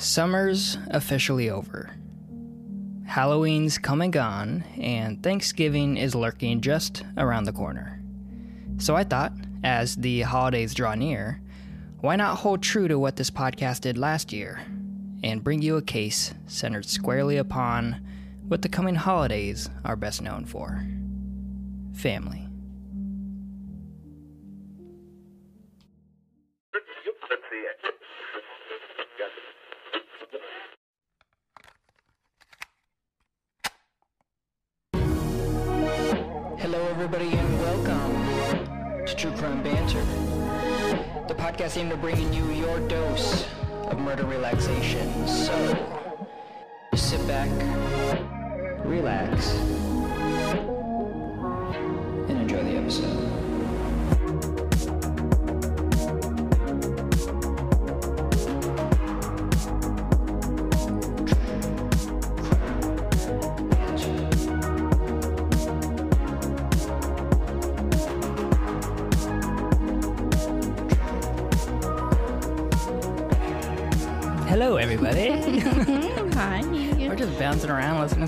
Summer's officially over. Halloween's come and gone, and Thanksgiving is lurking just around the corner. So I thought, as the holidays draw near, why not hold true to what this podcast did last year and bring you a case centered squarely upon what the coming holidays are best known for family. Podcast aimed at bringing you your dose of murder relaxation. So, just sit back, relax, and enjoy the episode.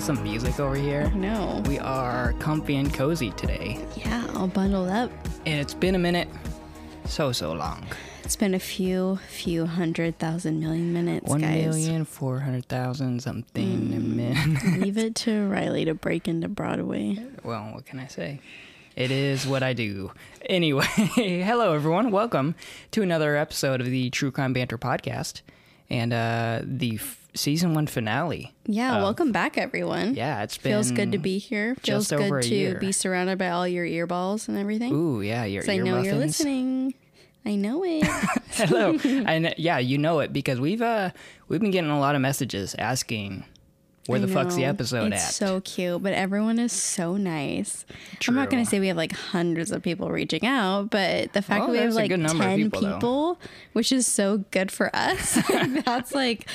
Some music over here. No. We are comfy and cozy today, Yeah, all bundled up. and it's been a minute. So, so long. It's been a few, few hundred thousand million minutes, One guys. million four hundred thousand something mm. a minute. Leave it to Riley to break into Broadway. well, what can I say? It is what I do. Anyway, hello everyone. Welcome to another episode of the True Crime Banter podcast and uh, the f- season one finale. Yeah, welcome back, everyone. Yeah, it's been Feels good to be here. Feels good to year. be surrounded by all your earballs and everything. Ooh, yeah, your I know you're listening. I know it. Hello, and yeah, you know it because we've uh we've been getting a lot of messages asking where the I fuck's the episode it's at. so cute, but everyone is so nice. I'm not going to say we have like hundreds of people reaching out, but the fact Well, that we have like 10 people, people, which is so good for us, that's like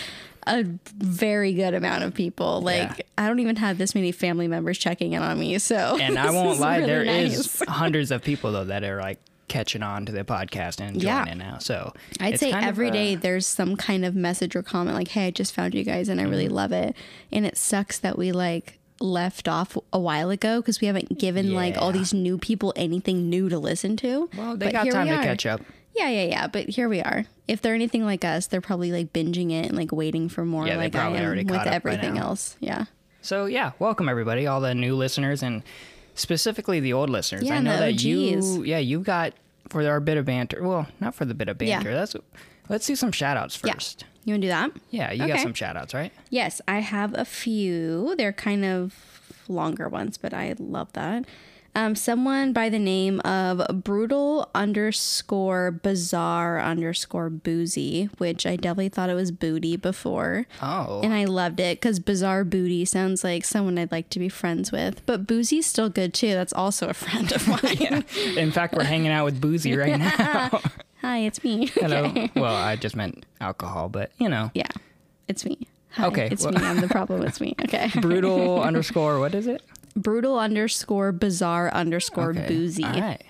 a very good amount of people. Like, Yeah. I don't even have this many family members checking in on me. So, and I won't lie, really there is nice. hundreds of people though that are like catching on to the podcast and Yeah. joining now. So I'd say every a- day there's some kind of message or comment like, "Hey, I just found you guys and I Mm-hmm. really love it." And it sucks that we like left off a while ago because we haven't given like all these new people anything new to listen to. Well, they But got time to catch up. Yeah, yeah, yeah. But here we are. If they're anything like us, they're probably like binging it and like waiting for more. Yeah, they like I probably am already with caught up by everything else. Yeah. So yeah, welcome everybody, all the new listeners and specifically the old listeners. Yeah, I know that OGs. you yeah, you got for our bit of banter. Well, not for the bit of banter. Yeah. That's let's do some shout outs Yeah. first. You want to do that? Yeah, you got some shout outs, right? Yes, I have a few. They're kind of longer ones, but I love that. Um, someone by the name of brutal underscore bizarre underscore boozy, which I definitely thought it was booty before. Oh. And I loved it because bizarre booty sounds like someone I'd like to be friends with. But boozy's still good too. That's also a friend of mine. In fact, we're hanging out with Boozy right now. Hi, it's me. Hello. Well, I just meant alcohol, but you know, Yeah, it's me. Hi, Okay, it's well- me. I'm the problem. It's me. Okay. brutal underscore. What is it? Brutal underscore bizarre underscore Okay, boozy. All right.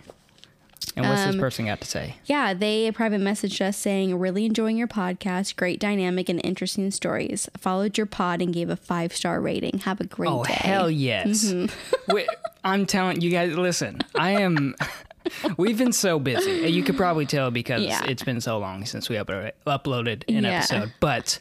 And what's this Um, person got to say? Yeah, they private messaged us saying, really enjoying your podcast, great dynamic and interesting stories. Followed your pod and gave a five star rating. Have a great day. Oh day. hell yes! Mm-hmm. Wait, I'm telling you guys. Listen, I am. We've been so busy. You could probably tell because Yeah. it's been so long since we uploaded, uploaded an Yeah. episode. But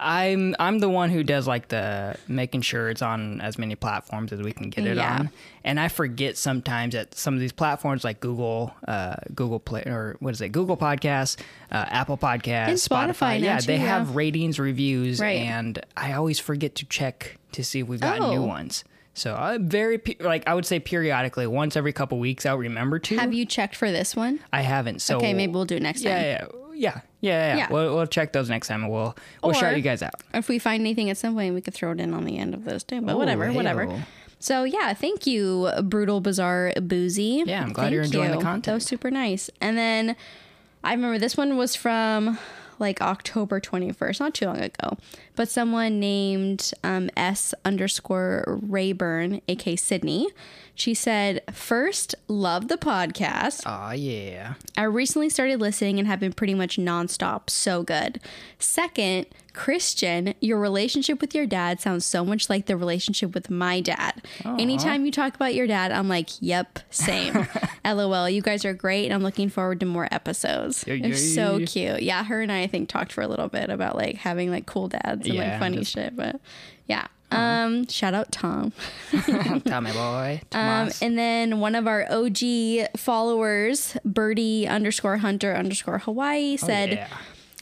I'm I'm the one who does like the making sure it's on as many platforms as we can get it Yeah. on. And I forget sometimes that some of these platforms like Google, uh, Google Play or what is it, Google Podcasts, uh, Apple Podcasts, And Spotify now yeah, too, they yeah. have ratings, reviews, Right. and I always forget to check to see if we've got new Oh. ones. So I'm very like I would say periodically, once every couple weeks, I'll remember to. Have you checked for this one? I haven't. So Okay, maybe we'll do it next year. yeah, time. yeah, yeah, yeah, yeah. Yeah. We'll, we'll check those next time, and we'll we'll Or- shout you guys out. If we find anything at some point, we could throw it in on the end of this too. But whatever, whatever. hey-o. So yeah, thank you, brutal, bizarre, boozy. Yeah, I'm glad Thank you're enjoying the content. That was super nice. And then I remember this one was from like October 21st, not too long ago. But someone named um, S underscore Rayburn, aka Sydney, she said, First, love the podcast. Aw, yeah. I recently started listening and have been pretty much nonstop. So good. Second, Christian, your relationship with your dad sounds so much like the relationship with my dad. Anytime you talk about your dad, I'm like, yep, same. LOL. You guys are great, and I'm looking forward to more episodes. Yay, They're so cute. Yeah, her and I, I think, talked for a little bit about like having like cool dads and Yeah, like funny just- shit. But yeah. Um, shout out Tom. Tommy boy. Um, and then one of our OG followers, Birdie underscore Hunter underscore Hawaii, said, Oh, yeah.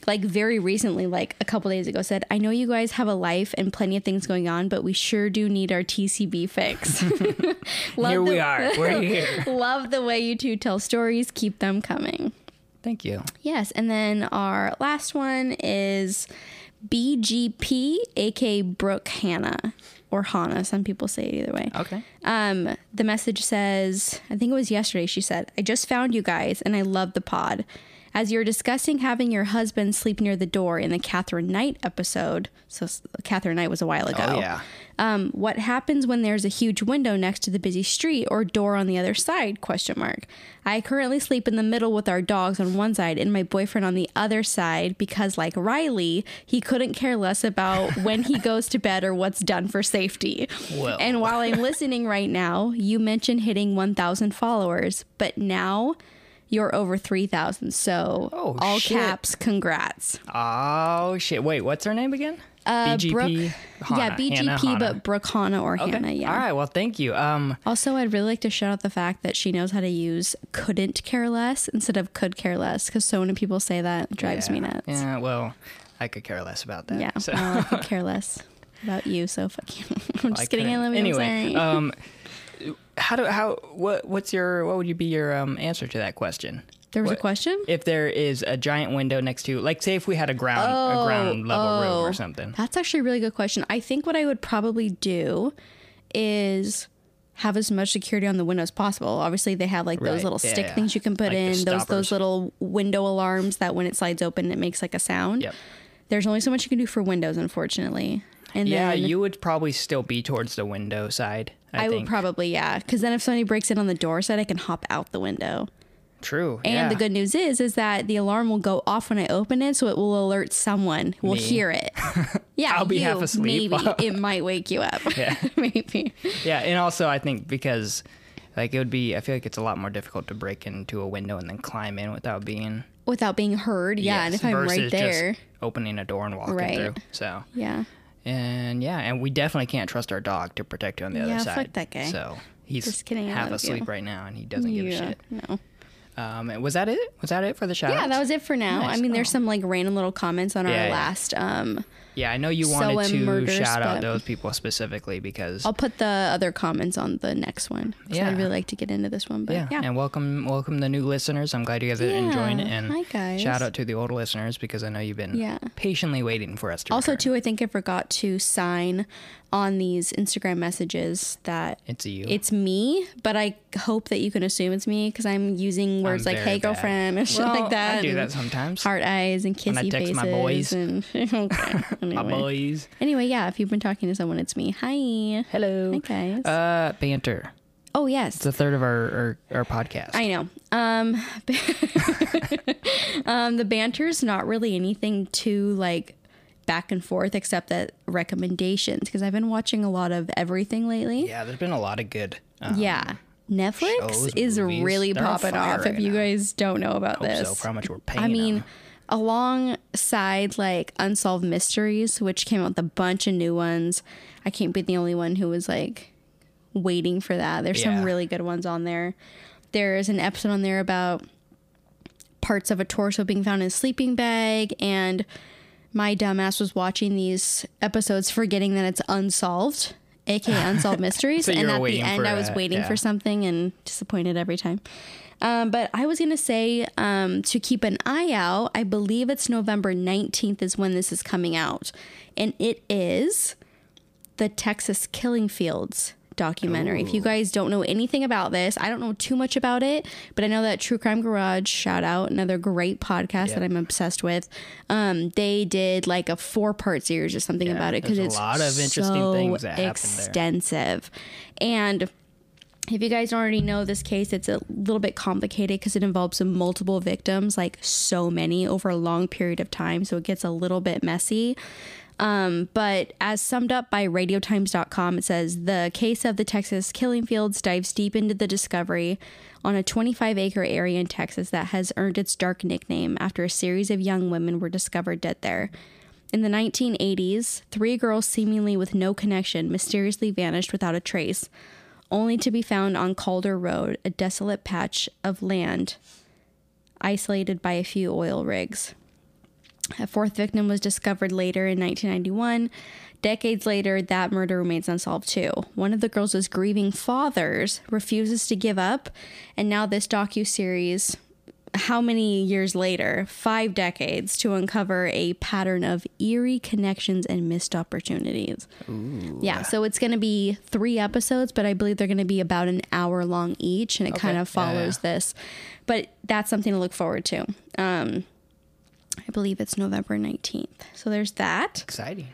like very recently, like a couple days ago, said, I know you guys have a life and plenty of things going on, but we sure do need our TCB fix. Love Here we the- are. We're here. Love the way you two tell stories. Keep them coming. Thank you. Yes. And then our last one is BGP, aka Brooke Hannah or Hannah. Some people say it either way. Okay. Um, the message says, I think it was yesterday, she said, I just found you guys and I love the pod. As you're discussing having your husband sleep near the door in the Catherine Knight episode, so Catherine Knight was a while ago. Oh, yeah. Um, what happens when there's a huge window next to the busy street or door on the other side? Question mark. I currently sleep in the middle with our dogs on one side and my boyfriend on the other side because, like Riley, he couldn't care less about when he goes to bed or what's done for safety. Well. And while I'm listening right now, you mentioned hitting 1,000 followers, but now you're over 3,000. So, Oh, all shit. caps, congrats. Oh, shit. Wait, what's her name again? Uh, BGP. Brooke- yeah, BGP, Hannah, Hannah. but Brooke Hannah or Okay. Hannah. Yeah. All right. Well, thank you. Um, Also, I'd really like to shout out the fact that she knows how to use couldn't care less instead of could care less because so many people say that drives yeah. me nuts. Yeah, Yeah. Well, I could care less about that. So. well, I could care less about you, so fuck you. I'm just kidding. I love you. Anyway, um, how do how what what's your what would you be your um answer to that question? there was a question? If there is a giant window next to, like, say, if we had a ground a ground level room oh. or something. That's actually a really good question. I think what I would probably do is have as much security on the window as possible. Obviously, they have like those Right. little Yeah, stick yeah. things you can put Like in, those those little window alarms that when it slides open, it makes like a sound. Yep. There's only so much you can do for windows, unfortunately. And Yeah, you would probably still be towards the window side. I, I, would probably yeah, because then if somebody breaks in on the door side, I can hop out the window. True. And yeah. the good news is, is that the alarm will go off when I open it, so it will alert someone. who will hear it. Yeah, I'll be you, half asleep. Maybe it might wake you up. Yeah. maybe. Yeah, and also I think because like it would be, I feel like it's a lot more difficult to break into a window and then climb in without being. Without being heard, yeah. and if I'm right there, just opening a door and walking Right. through. So yeah. And yeah, and we definitely can't trust our dog to protect you on the Yeah, other fuck side. that guy. So he's Just kidding, half asleep you. right now, and he doesn't give a shit. No. Um, and was that it? Was that it for the shout? Yeah, that was it for now. Nice. I mean, there's Oh. some like random little comments on Yeah, our yeah. last. Um, Yeah, I know you So wanted to shout out those people specifically because I'll put the other comments on the next one. Yeah. I'd really like to get into this one, but yeah, yeah. and welcome, welcome the new listeners. I'm glad you guys are enjoying it, and Hi, guys. shout out to the old listeners because I know you've been Yeah. patiently waiting for us to. Also, return. too, I think I forgot to sign on these Instagram messages that it's you. it's me, but I hope that you can assume it's me because I'm using words I'm like "Hey, bad. girlfriend" and shit Well, like that. I do that sometimes. Heart eyes and kissy I text faces. my boys. And, okay. Anyway. My boys. anyway, yeah. If you've been talking to someone, it's me. Hi. Hello. Hi, guys. Uh, banter. oh yes. It's a third of our our, our podcast. I know. Um, um, the banter's not really anything too like back and forth, except that recommendations because I've been watching a lot of everything lately. yeah, there's been a lot of good. Um, Yeah. Netflix shows, is movies. really They're popping off. right if you now. guys don't know about hope this, so for how much we're paying. I mean, them. alongside like Unsolved Mysteries, which came out with a bunch of new ones, I can't be the only one who was like waiting for that. There's some really good ones on there. There's an episode on there about parts of a torso being found in a sleeping bag and my dumbass was watching these episodes forgetting that it's unsolved aka unsolved mysteries So and at the end i was a- waiting yeah. for something and disappointed every time. Um, but i was going to say um, to keep an eye out i believe it's november 19th is when this is coming out. And it is the texas killing fields documentary. If you guys don't know anything about this, I don't know too much about it, but I know that True Crime Garage, shout out, another great podcast Yep. that I'm obsessed with. Um, they did like a four part series or something Yeah, about it because it's a lot of interesting so things that happened there. extensive. And if you guys don't already know this case, it's a little bit complicated because it involves multiple victims, like so many over a long period of time. So it gets a little bit messy. Um, but as summed up by radiotimes.com, it says the case of the Texas killing fields dives deep into the discovery on a 25 acre area in Texas that has earned its dark nickname after a series of young women were discovered dead there. In the 1980s, three girls seemingly with no connection mysteriously vanished without a trace, only to be found on Calder Road, a desolate patch of land isolated by a few oil rigs. A fourth victim was discovered later in 1991. Decades later, that murder remains unsolved too. One of the girls' grieving fathers refuses to give up, and now this docu series how many years later, five decades, to uncover a pattern of eerie connections and missed opportunities. Yeah, so it's going to be three episodes, but I believe they're going to be about an hour long each, and it kind of Yeah, yeah. follows this. But that's something to look forward to. Um, I believe it's November 19th. So there's that Exciting.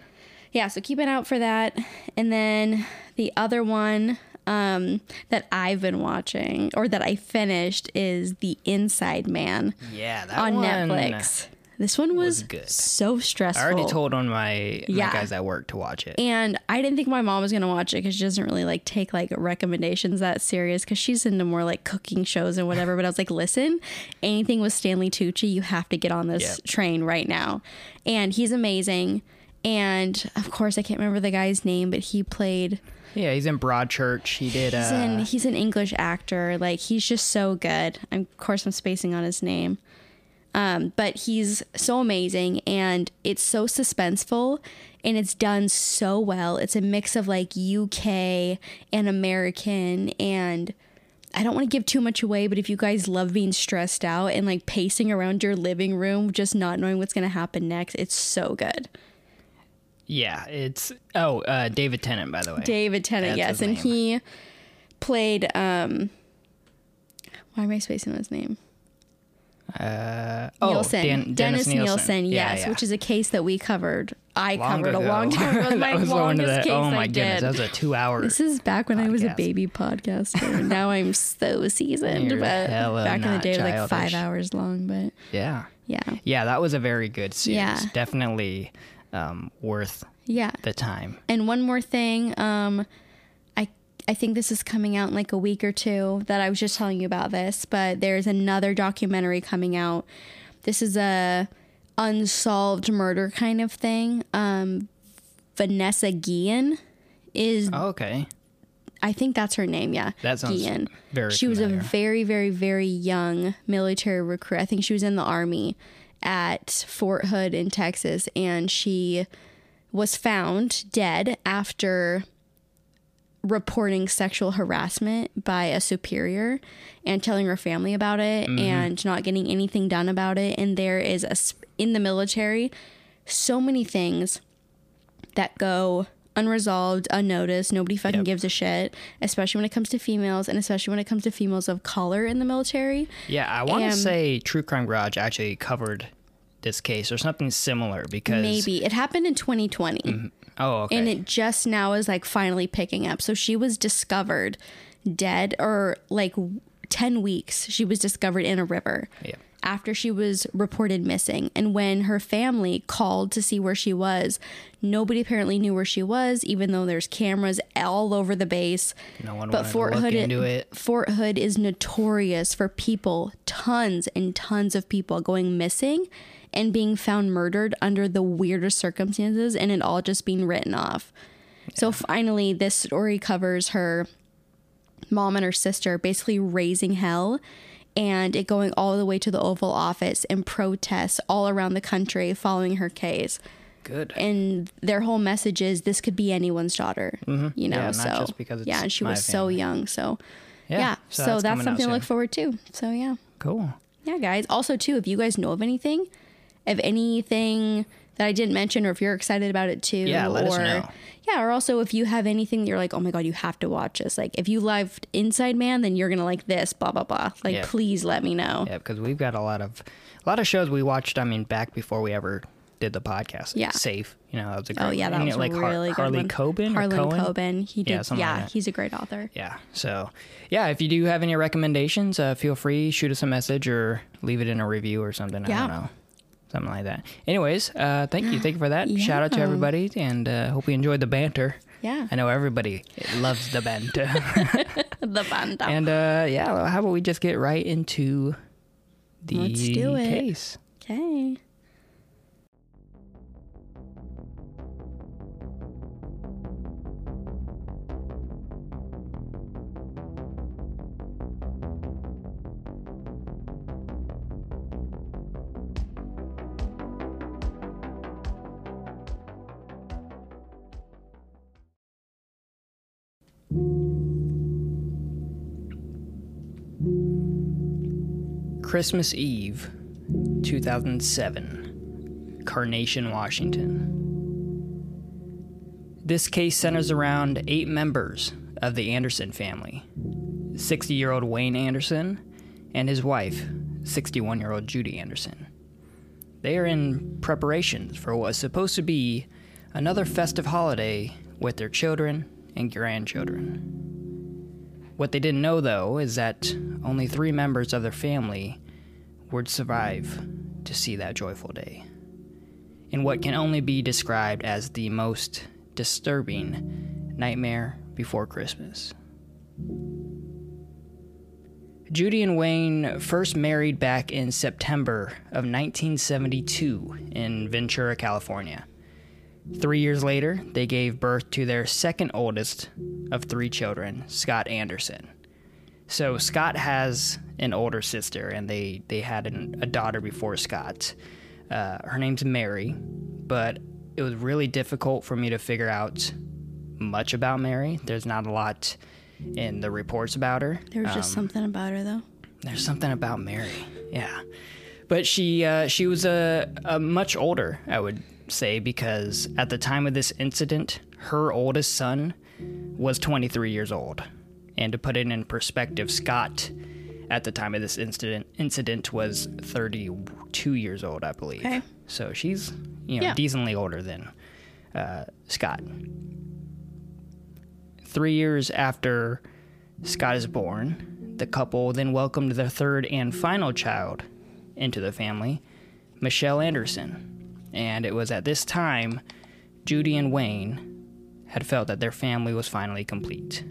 yeah, so keep an eye out for that. And then the other one um, that I've been watching or that I finished is The Inside Man Yeah, that on one, Netflix. This one was, was good. so stressful. I already told on my, Yeah. my guys at work to watch it. and I didn't think my mom was gonna watch it because she doesn't really like take like recommendations that serious because she's into more like cooking shows and whatever. but I was like, listen, anything with Stanley Tucci, you have to get on this Yep. train right now. And he's amazing. And of course, I can't remember the guy's name, but he played. Yeah, he's in Broadchurch. He did. He's, uh, an, he's an English actor. Like he's just so good. I'm, of course, I'm spacing on his name. Um, but he's so amazing and it's so suspenseful and it's done so well. It's a mix of like UK and American and I don't want to give too much away, but if you guys love being stressed out and like pacing around your living room, just not knowing what's going to happen next, it's so good. yeah, it's oh uh, David Tennant, by the way. David Tennant, That's yes, and he played. um Why am I spacing on his name? Uh, oh, Nilsen, Dan- Dennis, Nilsen, Yeah, yes, yeah. which is a case that we covered. I Long covered ago. a long time ago. Was my that was longest of the, case oh my I goodness, did. that was a two-hour. this is back when I was a baby podcaster. now I'm so seasoned, You're but back in the day, was like five hours long. But yeah, yeah, yeah, that was a very good series. Yeah. Definitely um, worth yeah. the time. And one more thing, um, I think this is coming out in like a week or two. That I was just telling you about this, but there's another documentary coming out. This is a unsolved murder kind of thing. Um, Vanessa Guillen is Oh, okay, I think that's her name. Yeah, That sounds Guillen. very She was a very, very, very young military recruit. I think she was in the army at Fort Hood in Texas, and she was found dead after reporting sexual harassment by a superior and telling her family about it mm-hmm. and not getting anything done about it and there is a in the military so many things that go unresolved, unnoticed. Nobody fucking Yep. gives a shit, especially when it comes to females and especially when it comes to females of color in the military. Yeah, I want to say True Crime Garage actually covered this case or something similar because Maybe it happened in 2020 Oh, okay. and it just now is like finally picking up. So she was discovered dead or like 10 weeks. She was discovered in a river. Yeah. After she was reported missing. And when her family called to see where she was, nobody apparently knew where she was, even though there's cameras all over the base. no one But wanted Fort to look Hood, into it. Fort Hood is notorious for people, tons and tons of people going missing and being found murdered under the weirdest circumstances, and it all just being written off. So finally, this story covers her mom and her sister basically raising hell and it going all the way to the Oval Office and protests all around the country following her case. Good. And their whole message is this could be anyone's daughter, you know. Mm-hmm. Yeah, so yeah, and she was so young. So Yeah, yeah, so so, that's that's, something to look forward to. So yeah, Cool. yeah, guys. Also, too, if you guys know of anything, of anything that I didn't mention, or if you're excited about it too. Yeah, let or, us know. Yeah, or also if you have anything that you're like, oh my god, you have to watch this. Like if you loved Inside Man, then you're gonna like this. Blah blah blah. Like Yeah. please let me know. Yeah, because we've got a lot of a lot of shows we watched. I mean, back before we ever did the podcast. Yeah. safe. You know, that was a great. Oh yeah, that and, was like a Har- really Harley good one. Coben. Harlan Cohen? Coben. He did. Yeah, Yeah, like he's a great author. Yeah. So, yeah, if you do have any recommendations, uh, feel free shoot us a message or leave it in a review or something. I Yeah. don't know. Something like that. Anyways, uh, thank you. Thank you for that. Shout out to everybody and uh, hope you enjoyed the banter. Yeah, I know everybody loves the banter. the banter. and uh, yeah, well, how about we just get right into the Let's do it. case? okay. Christmas Eve, 2007, Carnation, Washington. This case centers around eight members of the Anderson family 60 year old Wayne Anderson and his wife, 61 year old Judy Anderson. They are in preparations for what is supposed to be another festive holiday with their children and grandchildren. What they didn't know, though, is that only three members of their family would survive to see that joyful day. In what can only be described as the most disturbing nightmare before Christmas. Judy and Wayne first married back in September of 1972 in Ventura, California. Three years later, they gave birth to their second oldest of three children, Scott Anderson. So Scott has an older sister, and they they had an, a daughter before Scott. Uh, her name's Mary, but it was really difficult for me to figure out much about Mary. There's not a lot in the reports about her. There was just something about her though. There's something about Mary, yeah. But she uh, she was a, a much older, I would say, because at the time of this incident, her oldest son was 23 years old. And to put it in perspective, Scott, at the time of this incident, incident was 32 years old, I believe. Okay. So she's you know Yeah. decently older than uh, Scott. Three years after Scott is born, the couple then welcomed their third and final child into the family, Michele Anderson. And it was at this time Judy and Wayne had felt that their family was finally complete.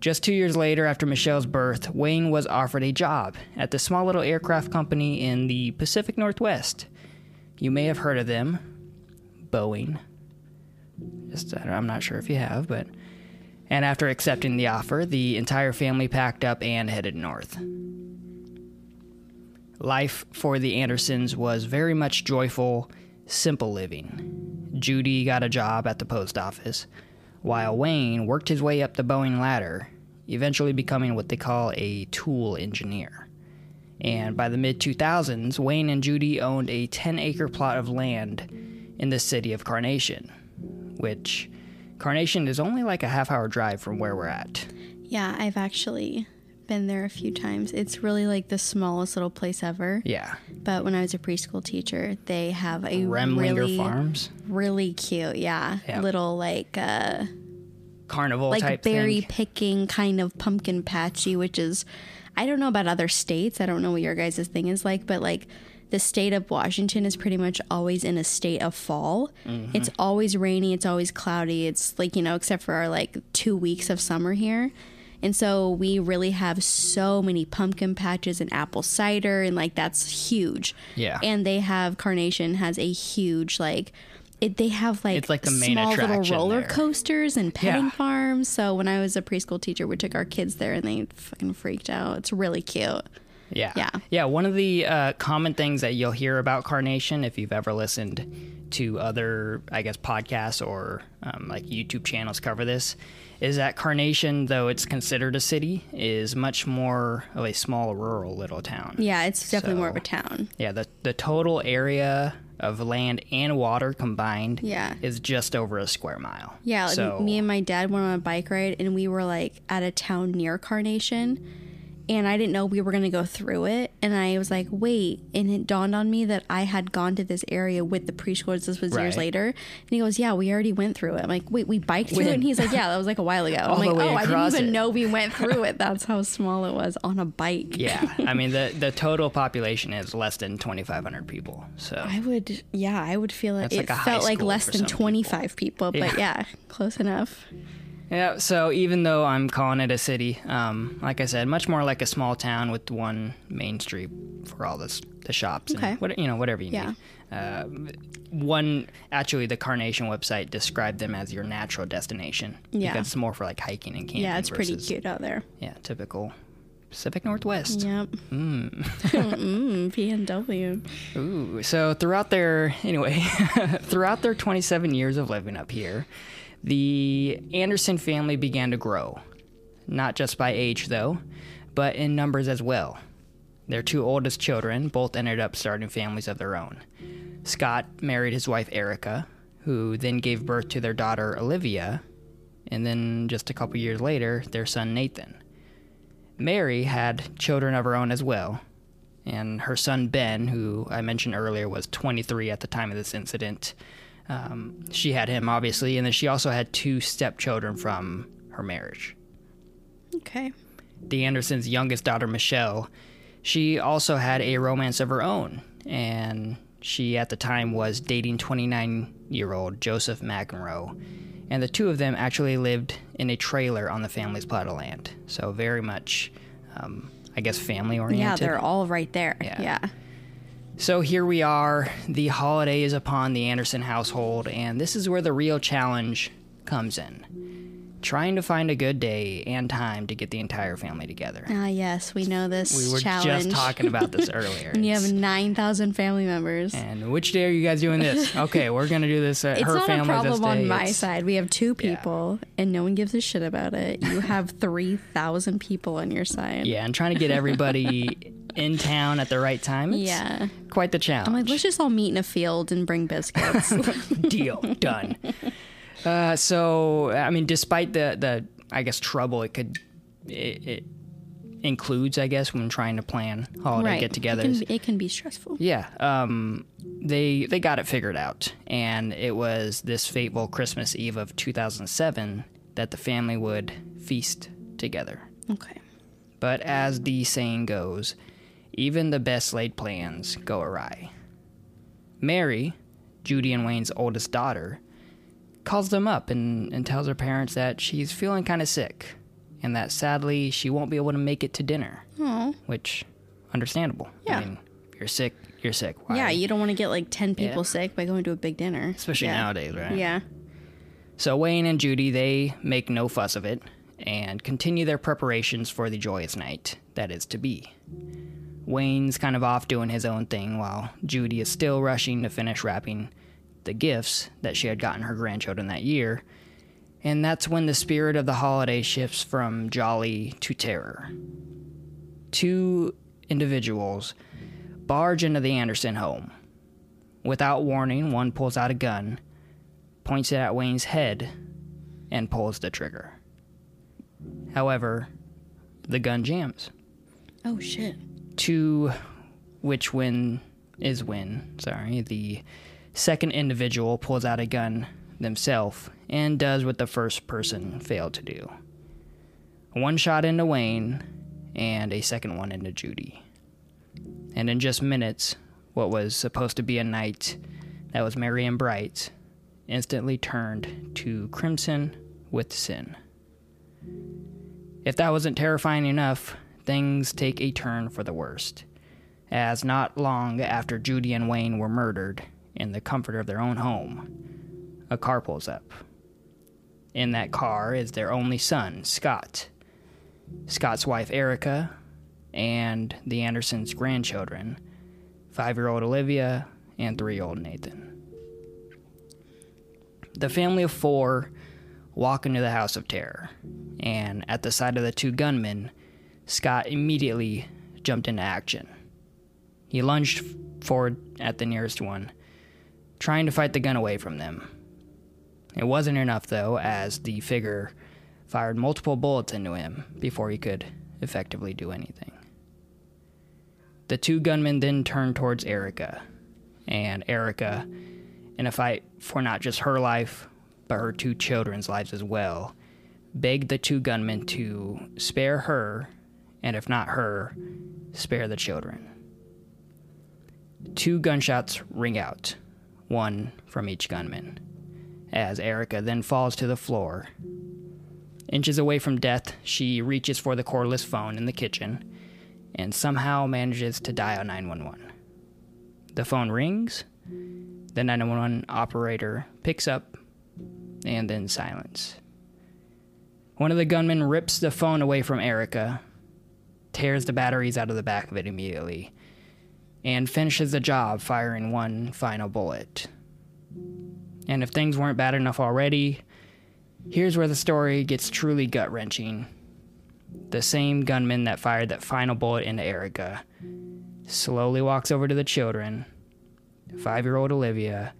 Just two years later, after Michele's birth, Wayne was offered a job at the small little aircraft company in the Pacific Northwest. You may have heard of them Boeing. Just, I'm not sure if you have, but. And after accepting the offer, the entire family packed up and headed north. Life for the Andersons was very much joyful, simple living. Judy got a job at the post office, while Wayne worked his way up the Boeing ladder, eventually becoming what they call a tool engineer. And by the mid 2000s, Wayne and Judy owned a 10 acre plot of land in the city of Carnation, which Carnation is only like a half hour drive from where we're at. Yeah, I've actually been there a few times. It's really like the smallest little place ever. Yeah. But when I was a preschool teacher, they have a Remlinger really, Farms, really cute, yeah, little like uh carnival like type berry thing. picking kind of pumpkin patchy, which is I don't know about other states. I don't know what your guys' thing is like, but like the state of Washington is pretty much always in a state of fall. Mm-hmm. It's always rainy, it's always cloudy. It's like, you know, except for our like 2 weeks of summer here. And so we really have so many pumpkin patches and apple cider and like that's huge. Yeah. And they have Carnation has a huge like it, they have like, It's like the main small little roller there. coasters and petting Yeah. farms. So when I was a preschool teacher, we took our kids there and they fucking freaked out. It's really cute. Yeah. Yeah. Yeah. One of the uh, common things that you'll hear about Carnation, if you've ever listened to other, I guess, podcasts or um, like YouTube channels cover this, is that Carnation, though it's considered a city, is much more of a small rural little town. Yeah, it's definitely more of a town. Yeah. The, the total area of land and water combined Yeah. is just over a square mile. Yeah, like so me and my dad went on a bike ride and we were like at a town near Carnation and I didn't know we were going to go through it and I was like, "Wait." And it dawned on me that I had gone to this area with the preschoolers. This was years later. And he goes, "Yeah, we already went through it." I'm like, "Wait, we biked through it?" And he's like, "Yeah, that was like a while ago." I'm like, "Oh, I didn't even it." know we went through it. That's how small it was on a bike." yeah, I mean the the total population is less than 2,500 people. So I would, yeah, I would feel it. That's It like felt like less than some people. 25 people, but Yeah. yeah, close enough. Yeah, so even though I'm calling it a city, um, like I said, much more like a small town with one main street for all this, the shops Okay. and what, you know whatever you Yeah. need. Uh, one actually, the Carnation website described them as your natural destination Yeah. because it's more for like hiking and camping. Yeah, it's pretty cute out there. Yeah, typical Pacific Northwest. Yep. Mm. PNW. Ooh, so throughout their anyway, throughout their 27 years of living up here, the Anderson family began to grow, not just by age though, but in numbers as well. Their two oldest children both ended up starting families of their own. Scott married his wife Erica, who then gave birth to their daughter Olivia, and then just a couple years later, their son Nathan. Mary had children of her own as well, and her son Ben, who I mentioned earlier was 23 at the time of this incident. Um, she had him obviously, and then she also had two stepchildren from her marriage. Okay. The Andersons' youngest daughter, Michele, she also had a romance of her own, and she at the time was dating 29 year old Joseph McEnroe, and the two of them actually lived in a trailer on the family's plot of land. So very much, um, I guess, family oriented. Yeah, they're all right there. Yeah. Yeah. So here we are. The holiday is upon the Anderson household, and this is where the real challenge comes in. Trying to find a good day and time to get the entire family together. Ah, yes, we know this We were challenge. just talking about this earlier. and you have 9,000 family members. and which day are you guys doing this? Okay, we're gonna do this at It's her not a problem on my It's- side. We have two people, and no one gives a shit about it. You have 3,000 people on your side. Yeah, and trying to get everybody in town at the right time. It's Yeah. quite the challenge. I'm like, let's just all meet in a field and bring biscuits. deal done uh, so i mean despite the the i guess trouble it could it, it includes i guess when trying to plan holiday right. get-togethers It can, it can be stressful. yeah um they they got it figured out and it was this fateful christmas eve of 2007 that the family would feast together Okay. but as the saying goes, even the best laid plans go awry. Mary, Judy and Wayne's oldest daughter, calls them up and, and tells her parents that she's feeling kind of sick and that sadly she won't be able to make it to dinner, Oh. which understandable. Yeah. I mean, you're sick, you're sick. Why? Yeah, you don't want to get like 10 people Yeah. sick by going to a big dinner. especially yeah. nowadays, right? Yeah. So Wayne and Judy, they make no fuss of it and continue their preparations for the joyous night that is to be. Wayne's kind of off doing his own thing while Judy is still rushing to finish wrapping the gifts that she had gotten her grandchildren that year. And that's when the spirit of the holiday shifts from jolly to terror. Two individuals barge into the Anderson home. Without warning, one pulls out a gun points it at Wayne's head, and pulls the trigger. However, the gun jams. Oh, shit. To which win is win. Sorry, the second individual pulls out a gun themselves and does what the first person failed to do. One shot into Wayne and a second one into Judy. And in just minutes, what was supposed to be a night that was merry and bright instantly turned to crimson with sin. If that wasn't terrifying enough, things take a turn for the worst. As not long after Judy and Wayne were murdered in the comfort of their own home, a car pulls up. In that car is their only son, Scott, Scott's wife, Erica, and the Andersons' grandchildren, five year old Olivia and three year old Nathan. The family of four walk into the House of Terror, and at the sight of the two gunmen, Scott immediately jumped into action. He lunged forward at the nearest one, trying to fight the gun away from them. It wasn't enough, though, as the figure fired multiple bullets into him before he could effectively do anything. The two gunmen then turned towards Erica, and Erica, in a fight for not just her life, but her two children's lives as well, begged the two gunmen to spare her, and if not her, spare the children. Two gunshots ring out, one from each gunman, as Erica then falls to the floor. Inches away from death, she reaches for the cordless phone in the kitchen and somehow manages to dial 911. The phone rings, the 911 operator picks up, and then silence. One of the gunmen rips the phone away from Erica, tears the batteries out of the back of it immediately, and finishes the job firing one final bullet. And if things weren't bad enough already, here's where the story gets truly gut wrenching. The same gunman that fired that final bullet into Erica slowly walks over to the children five year old Olivia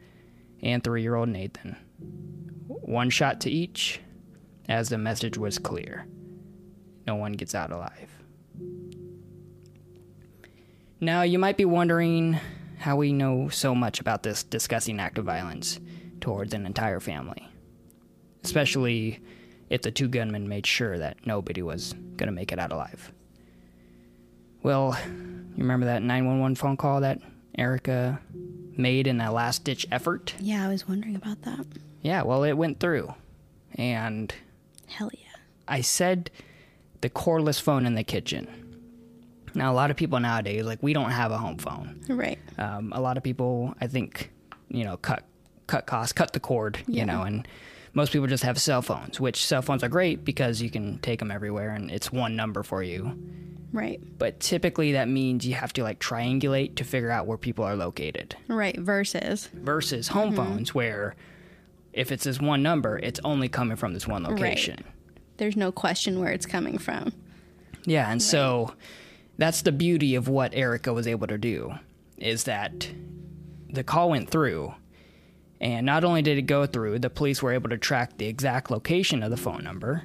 and three year old Nathan. One shot to each, as the message was clear no one gets out alive. Now, you might be wondering how we know so much about this disgusting act of violence towards an entire family, especially if the two gunmen made sure that nobody was going to make it out alive. Well, you remember that 911 phone call that Erica made in that last ditch effort? Yeah, I was wondering about that. Yeah, well, it went through. And Hell yeah. I said the cordless phone in the kitchen. Now, a lot of people nowadays, like, we don't have a home phone. Right. Um, a lot of people, I think, you know, cut cut costs, cut the cord, you know, and most people just have cell phones, which cell phones are great because you can take them everywhere and it's one number for you. Right. But typically that means you have to like triangulate to figure out where people are located Right. Versus. versus home phones where if it's this one number, it's only coming from this one location. Right. There's no question where it's coming from. Yeah, and so that's the beauty of what Erica was able to do is that the call went through and not only did it go through, the police were able to track the exact location of the phone number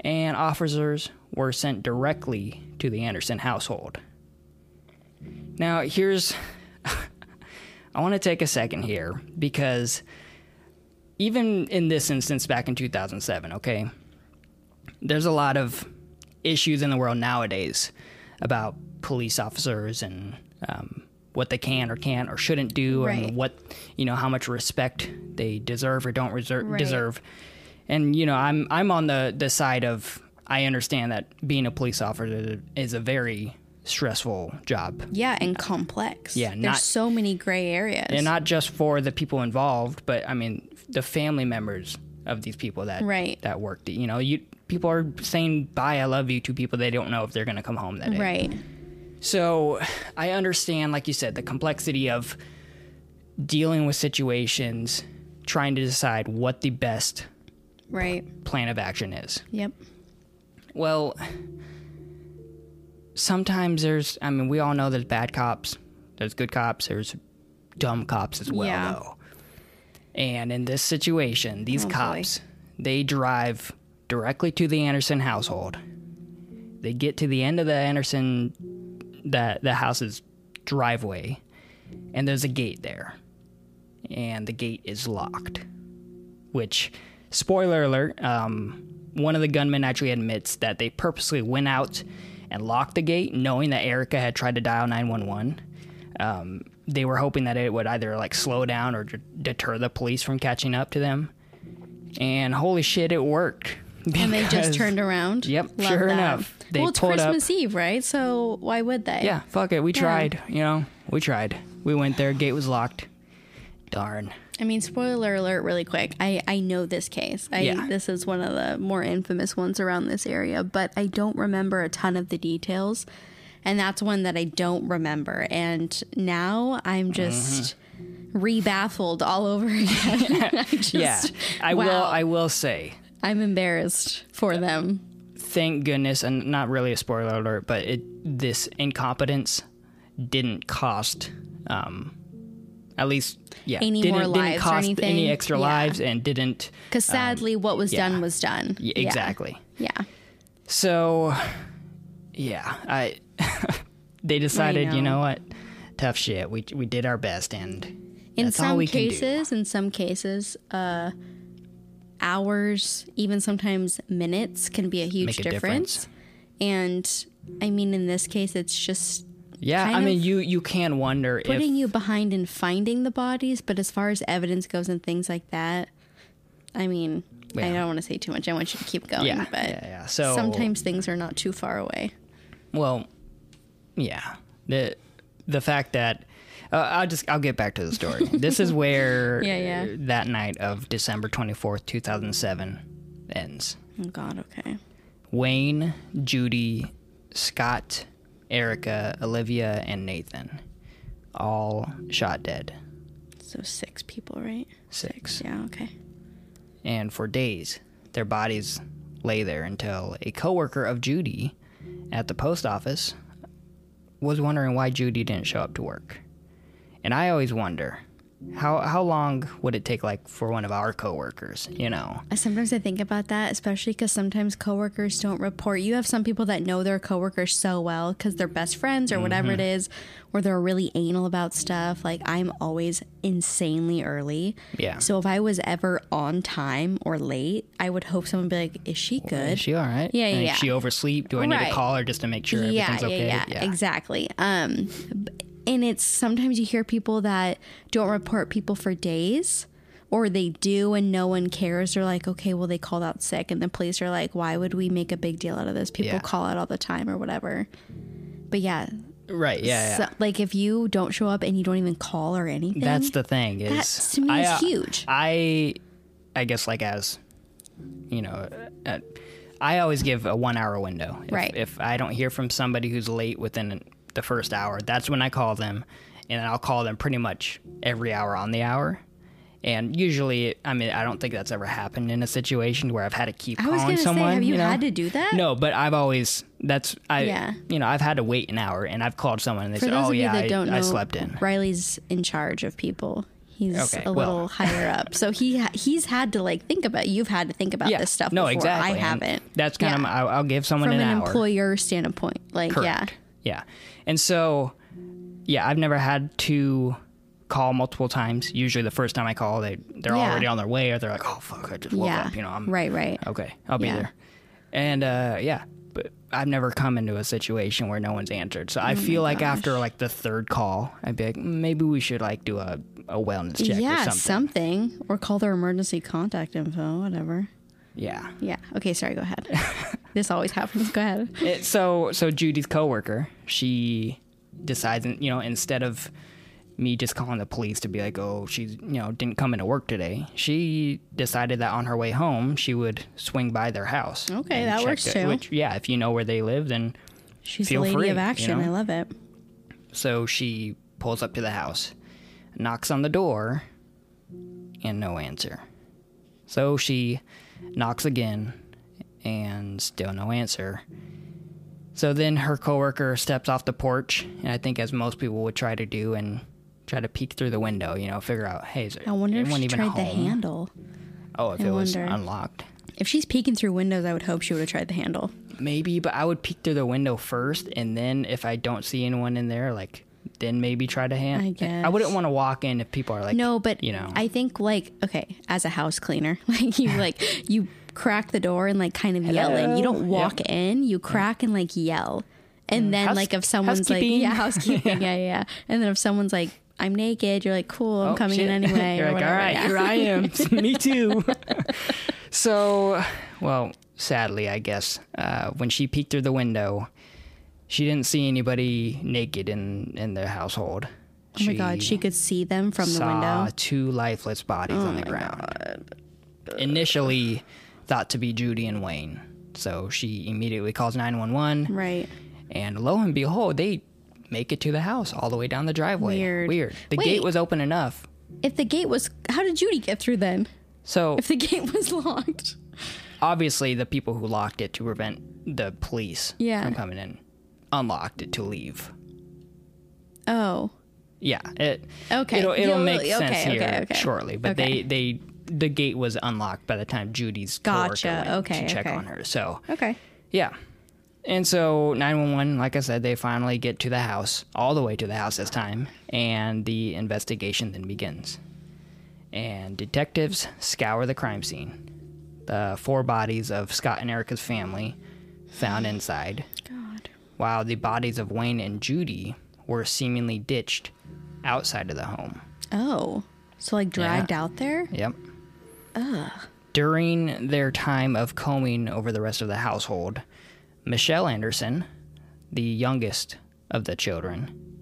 and officers were sent directly to the Anderson household. Now, here's I want to take a second here because even in this instance back in 2007, okay? There's a lot of issues in the world nowadays about police officers and um, what they can or can't or shouldn't do Right. and what you know how much respect they deserve or don't reserve, Right. deserve. And you know, I'm I'm on the the side of I understand that being a police officer is a very stressful job. Yeah, and complex. Yeah, There's not- so many gray areas. And not just for the people involved, but I mean the family members of these people that Right. that worked. You know, you people are saying bye, I love you to people they don't know if they're going to come home that day. right. So I understand, like you said, the complexity of dealing with situations, trying to decide what the best Right. plan of action is. Yep. Well, sometimes there's, I mean, we all know there's bad cops, there's good cops, there's dumb cops as well, Yeah. though. And in this situation, these Oh, boy. cops, they drive directly to the Anderson household. They get to the end of the Anderson, the, the house's driveway, and there's a gate there. And the gate is locked. Which, spoiler alert, um, one of the gunmen actually admits that they purposely went out and locked the gate, knowing that Erica had tried to dial 911. Um, they were hoping that it would either like slow down or d- deter the police from catching up to them. And holy shit, it worked. And they just turned around. Yep, Love sure that. enough. They well, it's pulled up- Christmas Eve, right? So why would they? Yeah, fuck it. We tried. You know, we tried. We went there. Gate was locked. Darn. I mean, spoiler alert, really quick. I I know this case. I Yeah. this is one of the more infamous ones around this area, but I don't remember a ton of the details, and that's one that I don't remember. And now I'm mm-hmm. just re-baffled all over again. I just, Yeah, I will. I will say, I'm embarrassed for them. thank goodness, and not really a spoiler alert, but it this incompetence didn't cost um, at least yeah, Any didn't, more didn't lives or anything? any extra Yeah. lives and didn't Because sadly, what was Um, yeah. done was done. yeah, exactly. Yeah. So, yeah, I they decided, you know. know what, tough shit. We we did our best, and In that's all some we can do. cases, in some cases, uh, hours, even sometimes minutes, can be a huge a difference. And I mean, in this case, it's just Yeah, I mean, you you can wonder if putting you behind in finding the bodies. But as far as evidence goes and things like that, I mean, I don't want to say too much. I want you to keep going. yeah, but yeah, yeah. So sometimes things are not too far away. well, yeah, the the fact that. Uh, I'll just I'll get back to the story. this is where Yeah, yeah. uh, that night of December 24th, 2007 ends. Oh, God, okay. Wayne, Judy, Scott, Erica, Olivia, and Nathan all shot dead. So six people, right? Six. Yeah, okay. And for days, their bodies lay there until a coworker of Judy at the post office was wondering why Judy didn't show up to work. And I always wonder, how how long would it take like for one of our coworkers, you know? Sometimes I think about that, especially because sometimes coworkers don't report. You have some people that know their coworkers so well because they're best friends or whatever it Mm-hmm. is, or they're really anal about stuff. Like I'm always insanely early. Yeah. So if I was ever on time or late, I would hope someone would be like, "Is she good?" Is she all right? Yeah, yeah. She oversleep, do I need Right. to call her just to make sure yeah, everything's okay? yeah, yeah, yeah. exactly. Um, and it's sometimes you hear people that don't report people for days, or they do and no one cares. They're like, okay, well they called out sick, and the police are like, why would we make a big deal out of this? People Yeah. call out all the time or whatever. But yeah, Right, yeah, yeah. like if you don't show up and you don't even call or anything, That's the thing is That, to me, I, is uh, huge. I I guess like as you know, uh, I always give a 1 hour window. If, Right. If I don't hear from somebody who's late within the first hour, that's when I call them and I'll call them pretty much every hour on the hour. And usually, I mean, I don't think that's ever happened in a situation where I've had to keep I was calling gonna someone. say, have you, know? had to do that? No, but I've always that's I Yeah. you know I've had to wait an hour and I've called someone and they For said, "Oh you yeah, I, don't know, I slept in." Riley's in charge of people. He's Okay, a well. little higher up, so he he's had to like think about. You've had to think about this stuff. No, before. exactly. I haven't. That's kind of Yeah. my, I'll, I'll give someone from an, an employer standpoint. Like, Correct. Yeah. And so, yeah, I've never had to call multiple times. Usually, the first time I call, they they're Yeah. already on their way, or they're like, "Oh fuck, I just yeah, woke yeah, up." You know, I'm right, right. okay. I'll be Yeah. there. And uh, yeah, but I've never come into a situation where no one's answered. So Oh I feel like after like the third call, I'd be like, "Mm, maybe we should like do a, a wellness check yeah, or something. something, or call their emergency contact info, whatever. Yeah. Yeah. Okay. Sorry. Go ahead. this always happens. Go ahead. It, so so Judy's coworker, she decides, you know, instead of me just calling the police to be like, oh, she's you know didn't come into work today, she decided that on her way home she would swing by their house. Okay, that works it, too. Which yeah, if you know where they live, then She's Feel a lady free, of you action. know? I love it. so she pulls up to the house, knocks on the door, and no answer. So she knocks again, and still no answer. So then her coworker steps off the porch, and I think as most people would try to do, and try to peek through the window, you know, figure out, hey, is I wonder if she even tried the handle. Oh, if I it was wonder. unlocked, If she's peeking through windows, I would hope she would have tried the handle. maybe. But I would peek through the window first, and then if I don't see anyone in there, like then maybe try to hand. I guess I wouldn't want to walk in if people are like, No, but you know, I think like okay, as a house cleaner, like you like you crack the door and like kind of yell in. You don't Hello? walk in, you crack and like yell. And then House- like if someone's like housekeeping. yeah, housekeeping, yeah, yeah. And then if someone's like I'm naked, you're like cool, I'm Oh, coming in anyway. You're like, whatever, all right, yeah. here I am. Me too. so, well, sadly, I guess, uh, when she peeked through the window, she didn't see anybody naked in in the household. Oh my god, she could see them from the window. Oh two lifeless bodies on the oh ground. Initially thought to be Judy and Wayne. So she immediately calls 911, Right. and lo and behold, they make it to the house all the way down the driveway. Weird. Weird. The Wait. gate was open enough. If the gate was how did Judy get through then? So If the gate was locked. obviously the people who locked it to prevent the police Yeah. from coming in unlocked it to leave. Oh. Yeah, it. Okay. It'll it'll You'll- make okay, sense okay, here okay. shortly, but they they the gate was unlocked by the time Judy's Gotcha. Okay, to check on her. So Okay. yeah, and so nine one one, like I said, they finally get to the house, all the way to the house this time, and the investigation then begins. And detectives scour the crime scene. The four bodies of Scott and Erica's family found inside God. While the bodies of Wayne and Judy were seemingly ditched outside of the home. Oh. So like dragged out there? Yep. Ugh. During their time of combing over the rest of the household, Michele Anderson, the youngest of the children,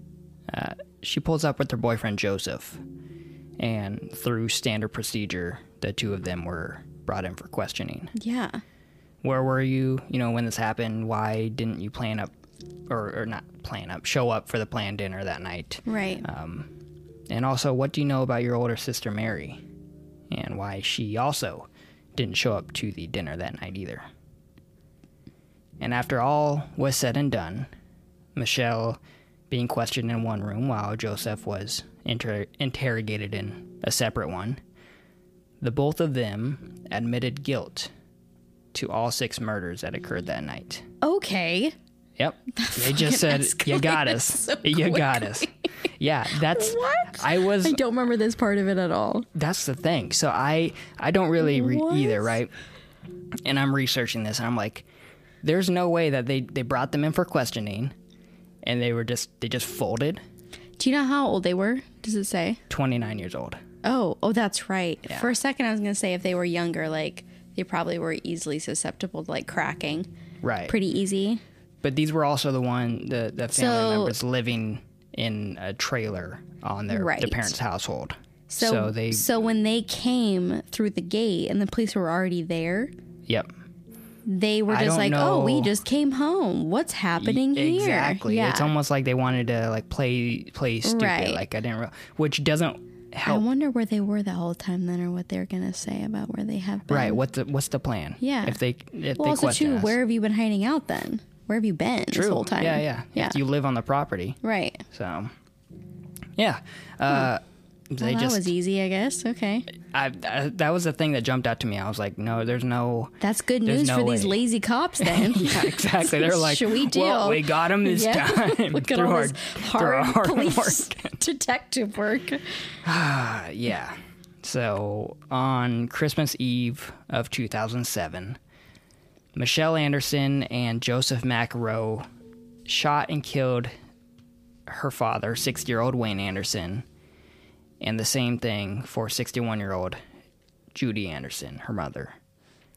uh, she pulls up with her boyfriend Joseph, and through standard procedure, the two of them were brought in for questioning. Yeah. where were you you know when this happened why didn't you plan up or, or not plan up show up for the planned dinner that night Right. Um, and also what do you know about your older sister mary and why she also didn't show up to the dinner that night either and after all was said and done michele being questioned in one room while joseph was inter- interrogated in a separate one the both of them admitted guilt to all six murders that occurred that night. okay. Yep. They just said, "You got us. so you got us." Yeah, that's What? I was I don't remember this part of it at all. that's the thing. So I I don't really re- either, right? And I'm researching this and I'm like there's no way that they they brought them in for questioning and they were just they just folded Do you know how old they were? Does it say? 29 years old. Oh, oh, that's right. Yeah. For a second, I was gonna say if they were younger, like they probably were easily susceptible to like cracking, Right. pretty easy. But these were also the one the the family So- members living in a trailer on their Right. the parents' household. So, so they so when they came through the gate and the police were already there, yep. they were just like, "Oh, we just came home. What's happening here?" Exactly. Yeah. It's almost like they wanted to like play play stupid. Right. Like I didn't, re- which doesn't help. I wonder where they were the whole time then, or what they're gonna say about where they have been. Right. What the what's the plan? Yeah. If they if Well, they also too, us. where have you been hiding out then? Where have you been True. this whole time? Yeah, yeah. yeah. You live on the property, right. so yeah. Uh, they Well, that just was easy, I guess. Okay, I, I that was the thing that jumped out to me. I was like, no, there's no. that's good news no for these lazy cops. Then Yeah, exactly. They're like, Should we well, we got him this Yeah. time. Look at through all our, this hard hard police work. detective work. Uh, yeah. So on Christmas Eve of 2007, Michele Anderson and Joseph McEnroe shot and killed her father, 60 year old Wayne Anderson, and the same thing for 61 year old Judy Anderson, her mother.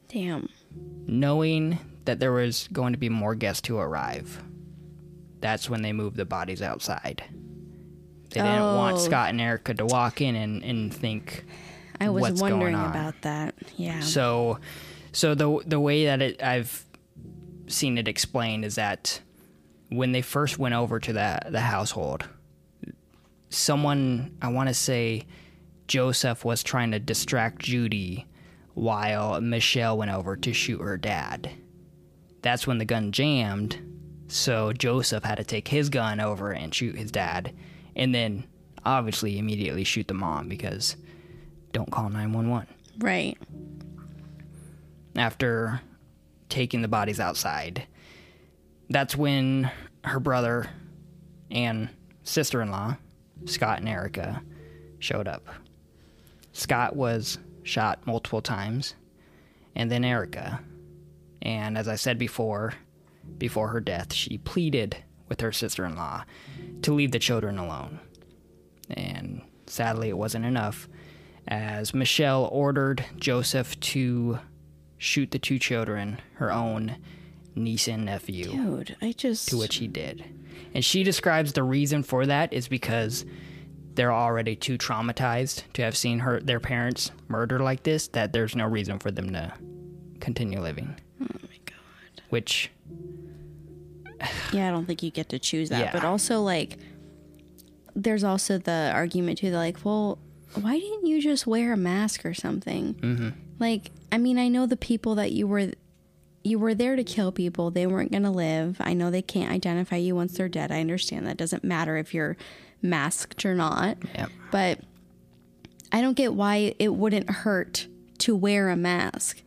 Damn. Knowing that there was going to be more guests to arrive, that's when they moved the bodies outside. They didn't want Oh. Scott and Erica to walk in and, and think, I was wondering on? about that. Yeah. So, so the the way that it, I've seen it explained is that when they first went over to the the household, someone I want to say Joseph was trying to distract Judy while Michele went over to shoot her dad. That's when the gun jammed, so Joseph had to take his gun over and shoot his dad, and then obviously immediately shoot the mom because don't call 911 right. After taking the bodies outside. That's when her brother and sister in law, Scott and Erica, showed up. Scott was shot multiple times, and then Erica. And as I said before, before her death, she pleaded with her sister in law to leave the children alone. And sadly, it wasn't enough, as Michele ordered Joseph to shoot the two children, her own niece and nephew, Dude, I just. to which he did. And she describes the reason for that is because they're already too traumatized to have seen her their parents murdered like this that there's no reason for them to continue living. Oh my god. Which Yeah, I don't think you get to choose that. Yeah. But also, like, there's also the argument too. That like, well, why didn't you just wear a mask or something? Mm-hmm. Like, I mean, I know the people that you were you were there to kill people. They weren't going to live. I know they can't identify you once they're dead. I understand that doesn't matter if you're masked or not. Yep. But I don't get why it wouldn't hurt to wear a mask.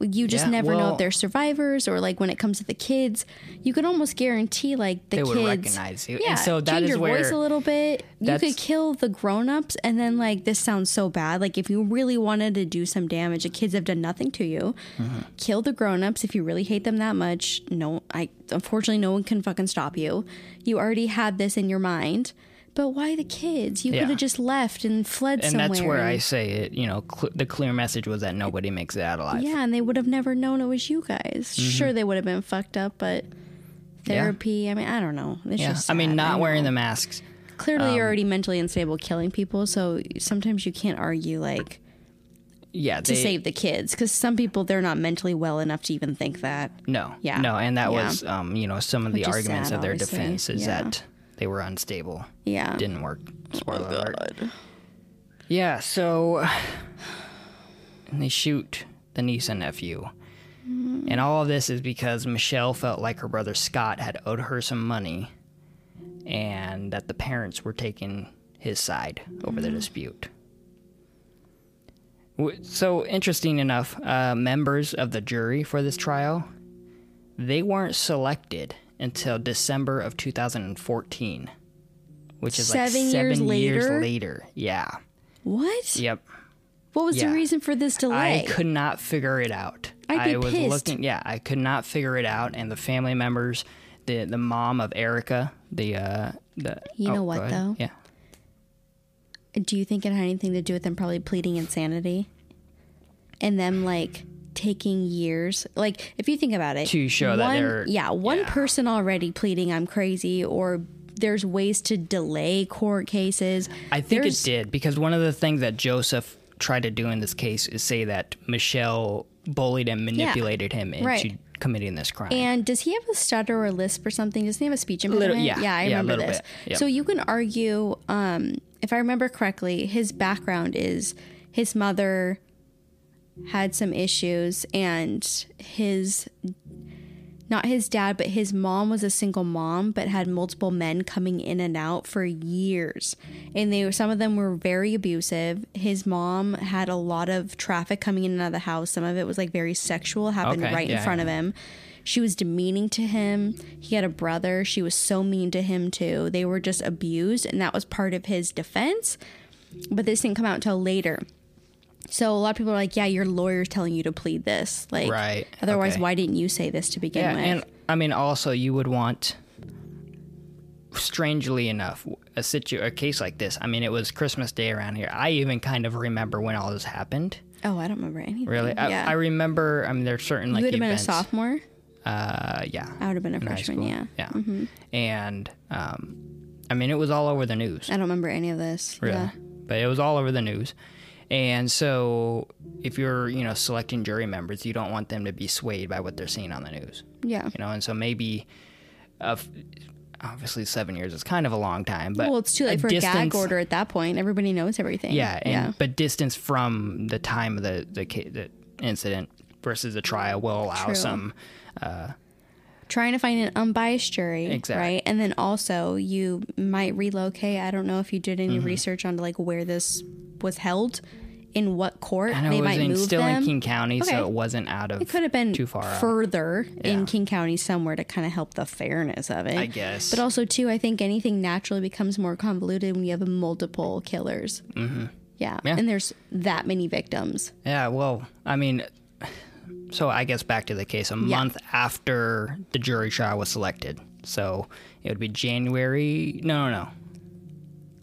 You just Yeah, never know if they're survivors or like when it comes to the kids, you could almost guarantee like the They kids would recognize you. And Yeah, so that change is your voice a little bit. You could kill the grown-ups and then like this sounds so bad. Like if you really wanted to do some damage, the kids have done nothing to you. Mm-hmm. Kill the grown-ups if you really hate them that much. No, I unfortunately no one can fucking stop you. You already had this in your mind. But why the kids? You Yeah. could have just left and fled And somewhere. that's where I say it. You know, cl- the clear message was that nobody makes it out alive. Yeah, and they would have never known it was you guys. Sure, they would have been fucked up, but therapy. I mean, I don't know. It's Yeah. I mean, not know. wearing the masks. Clearly, Um, you're already mentally unstable, killing people. So sometimes you can't argue like Yeah, to they, save the kids because some people they're not mentally well enough to even think that. No, Yeah. no, and that Yeah. was, um, you know, some of the Which is arguments sad, of their obviously. defense is Yeah. that they were unstable, Yeah. didn't work. Spoiler Oh, alert. Yeah, so and they shoot the niece and nephew. And all of this is because Michele felt like her brother Scott had owed her some money and that the parents were taking his side over the dispute. So, interesting enough, uh, members of the jury for this trial, they weren't selected until December of 2014, which is like Seven seven years years later? later. Yeah. What? Yep. What was Yeah. the reason for this delay? I could not figure it out. I'd be I was pissed. looking. Yeah, I could not figure it out, and the family members, the the mom of Erica, the uh, the. You know oh, what, though? Yeah. Do you think it had anything to do with them probably pleading insanity, and them like taking years? Like, if you think about it, To show that one, they're- yeah, one yeah. person already pleading I'm crazy, or there's ways to delay court cases. I think There's- it did because one of the things that Joseph tried to do in this case is say that Michele bullied and manipulated him into right. committing this crime. And does he have a stutter or a lisp or something? Does he have a speech little- impediment? yeah. yeah, I Yeah, remember little this. Yep. So you can argue, um, if I remember correctly, his background is his mother had some issues, and his not his dad, but his mom was a single mom, but had multiple men coming in and out for years, and they were some of them were very abusive. His mom had a lot of traffic coming in and out of the house. Some of it was like very sexual, happened Okay, right in front yeah. of him. She was demeaning to him. He had a brother. She was so mean to him too. They were just abused, and that was part of his defense. But this didn't come out until later. So a lot of people are like, "Yeah, your lawyer's telling you to plead this." Like, Right, Otherwise, okay. why didn't you say this to begin yeah, with? and I mean, also you would want, strangely enough, a situ a case like this. I mean, it was Christmas Day around here. I even kind of remember when all this happened. oh, I don't remember anything. Really, Yeah. I, I remember. I mean, there's certain like you would have been a sophomore. Uh, yeah. I would have been a freshman. school. Yeah. Mm-hmm. Yeah. And um, I mean, it was all over the news. I don't remember any of this. Really. Yeah. But it was all over the news. And so if you're, you know, selecting jury members, you don't want them to be swayed by what they're seeing on the news. Yeah. You know, and so maybe uh, obviously 7 years is kind of a long time, but Well, it's too late for a gag distance- order at that point. Everybody knows everything. Yeah, and yeah. but distance from the time of the the, the incident versus the trial will allow True. some trying to find an unbiased jury, Exactly. right? And then also you might relocate. I don't know if you did any Mm-hmm. research on like where this was held, in what court and they it was might in, move still them. in King County, Okay. so it wasn't out of it could have been too far further Yeah. in King County somewhere to kind of help the fairness of it. I guess. But also too, I think anything naturally becomes more convoluted when you have multiple killers. Mm-hmm. Yeah. Yeah. and there's that many victims. Yeah, well, I mean, so I guess back to the case a month after the jury trial was selected. So it would be January. No, no, no.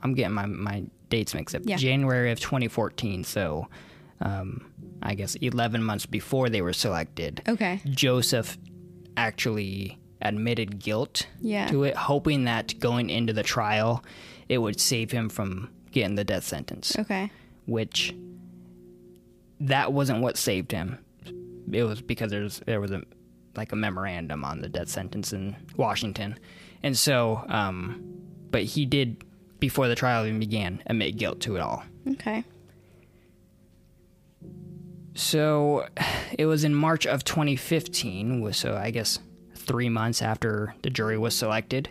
I'm getting my, my dates mixed up. Yeah. January of 2014. So um, I guess 11 months before they were selected. Okay. Joseph actually admitted guilt Yeah. to it, hoping that going into the trial, it would save him from getting the death sentence Okay. which that wasn't what saved him. It was because there's there was a like a memorandum on the death sentence in Washington, and so um, but he did before the trial even began admit guilt to it all. Okay. So it was in March of 2015, so I guess three months after the jury was selected,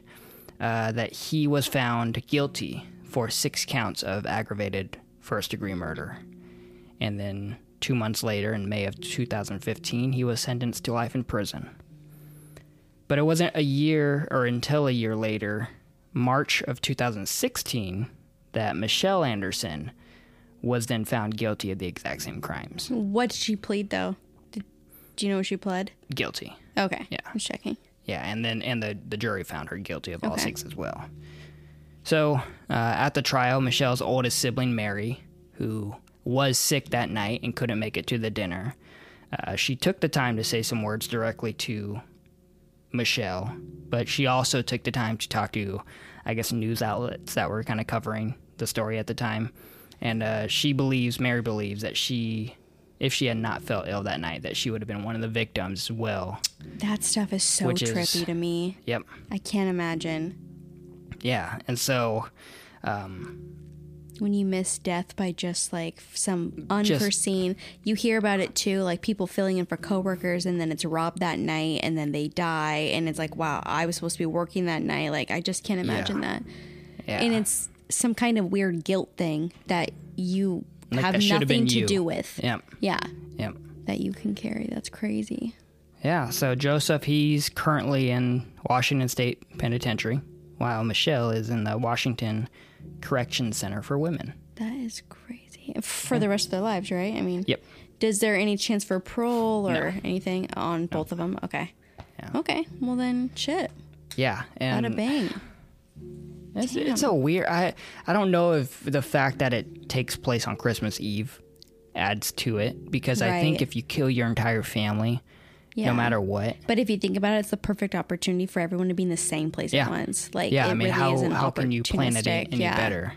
uh, that he was found guilty for six counts of aggravated first degree murder. And then two months later, in May of 2015, he was sentenced to life in prison. But it wasn't a year or until a year later, March of 2016, that Michele Anderson was then found guilty of the exact same crimes. What did she plead though? Did, do you know what she pled? Guilty. Okay. Yeah. I was checking. Yeah, and then and the the jury found her guilty of all Okay. six as well. So uh, at the trial, Michele's oldest sibling Mary, who was sick that night and couldn't make it to the dinner, uh, she took the time to say some words directly to Michele, but she also took the time to talk to, I guess, news outlets that were kind of covering the story at the time. And uh, she believes, Mary believes, that she, if she had not felt ill that night, that she would have been one of the victims as well. That stuff is so Which is- trippy to me. Yep. I can't imagine Yeah. And so, um, when you miss death by just like some unforeseen. you hear about it too, like people filling in for coworkers, and then it's robbed that night, and then they die, and it's like, wow, I was supposed to be working that night. Like I just can't imagine that. yeah. And it's some kind of weird guilt thing that you Like, have that have nothing to you. do with. Yep. Yeah, Yep. that you can carry. That's crazy. Yeah. So Joseph, he's currently in Washington State Penitentiary, while Michele is in the Washington Correction Center for Women. That is crazy for the rest of their lives, right? I mean, Yep. Does there any chance for parole or anything on both of them? Okay. Yeah. Okay. Well then, shit. Yeah. And Bada bang. It's, it's a weird. I I don't know if the fact that it takes place on Christmas Eve adds to it because I think if you kill your entire family, Yeah. no matter what, But if you think about it, it's the perfect opportunity for everyone to be in the same place Yeah. at once. Like, yeah, it I mean, really how how can you plan it any yeah. better?